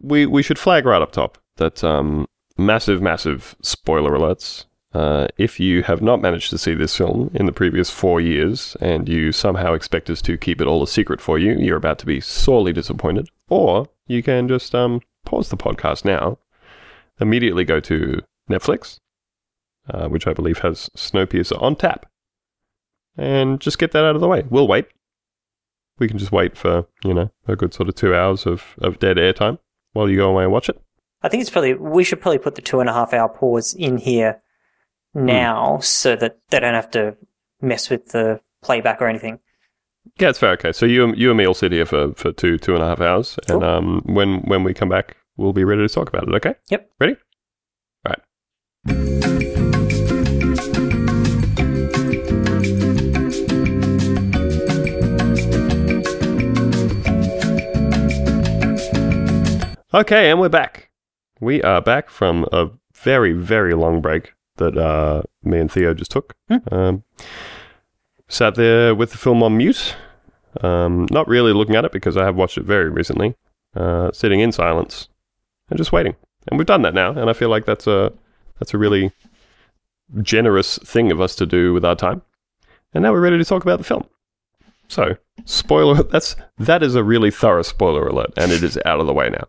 we we should flag right up top that um, massive, massive spoiler alerts. Uh, if you have not managed to see this film in the previous four years and you somehow expect us to keep it all a secret for you, you're about to be sorely disappointed. Or you can just um, pause the podcast now, immediately go to Netflix, uh, which I believe has Snowpiercer on tap, and just get that out of the way. We'll wait. We can just wait for, you know, a good sort of two hours of, of dead airtime while you go away and watch it. I think it's probably we should probably put the two and a half hour pause in here now so that they don't have to mess with the playback or anything. Yeah, it's fair. Okay, so you you and me will sit here for, for two two and a half hours, and um, when when we come back, we'll be ready to talk about it. Okay. Yep. Ready? Okay, and we're back. We are back from a very very long break that uh, me and Theo just took. Hmm. Um, sat there with the film on mute, um, not really looking at it because I have watched it very recently, uh, sitting in silence and just waiting. And we've done that now, and I feel like that's a that's a really generous thing of us to do with our time. And now we're ready to talk about the film. So, spoiler that's that is a really thorough spoiler alert, and it is out of the way now.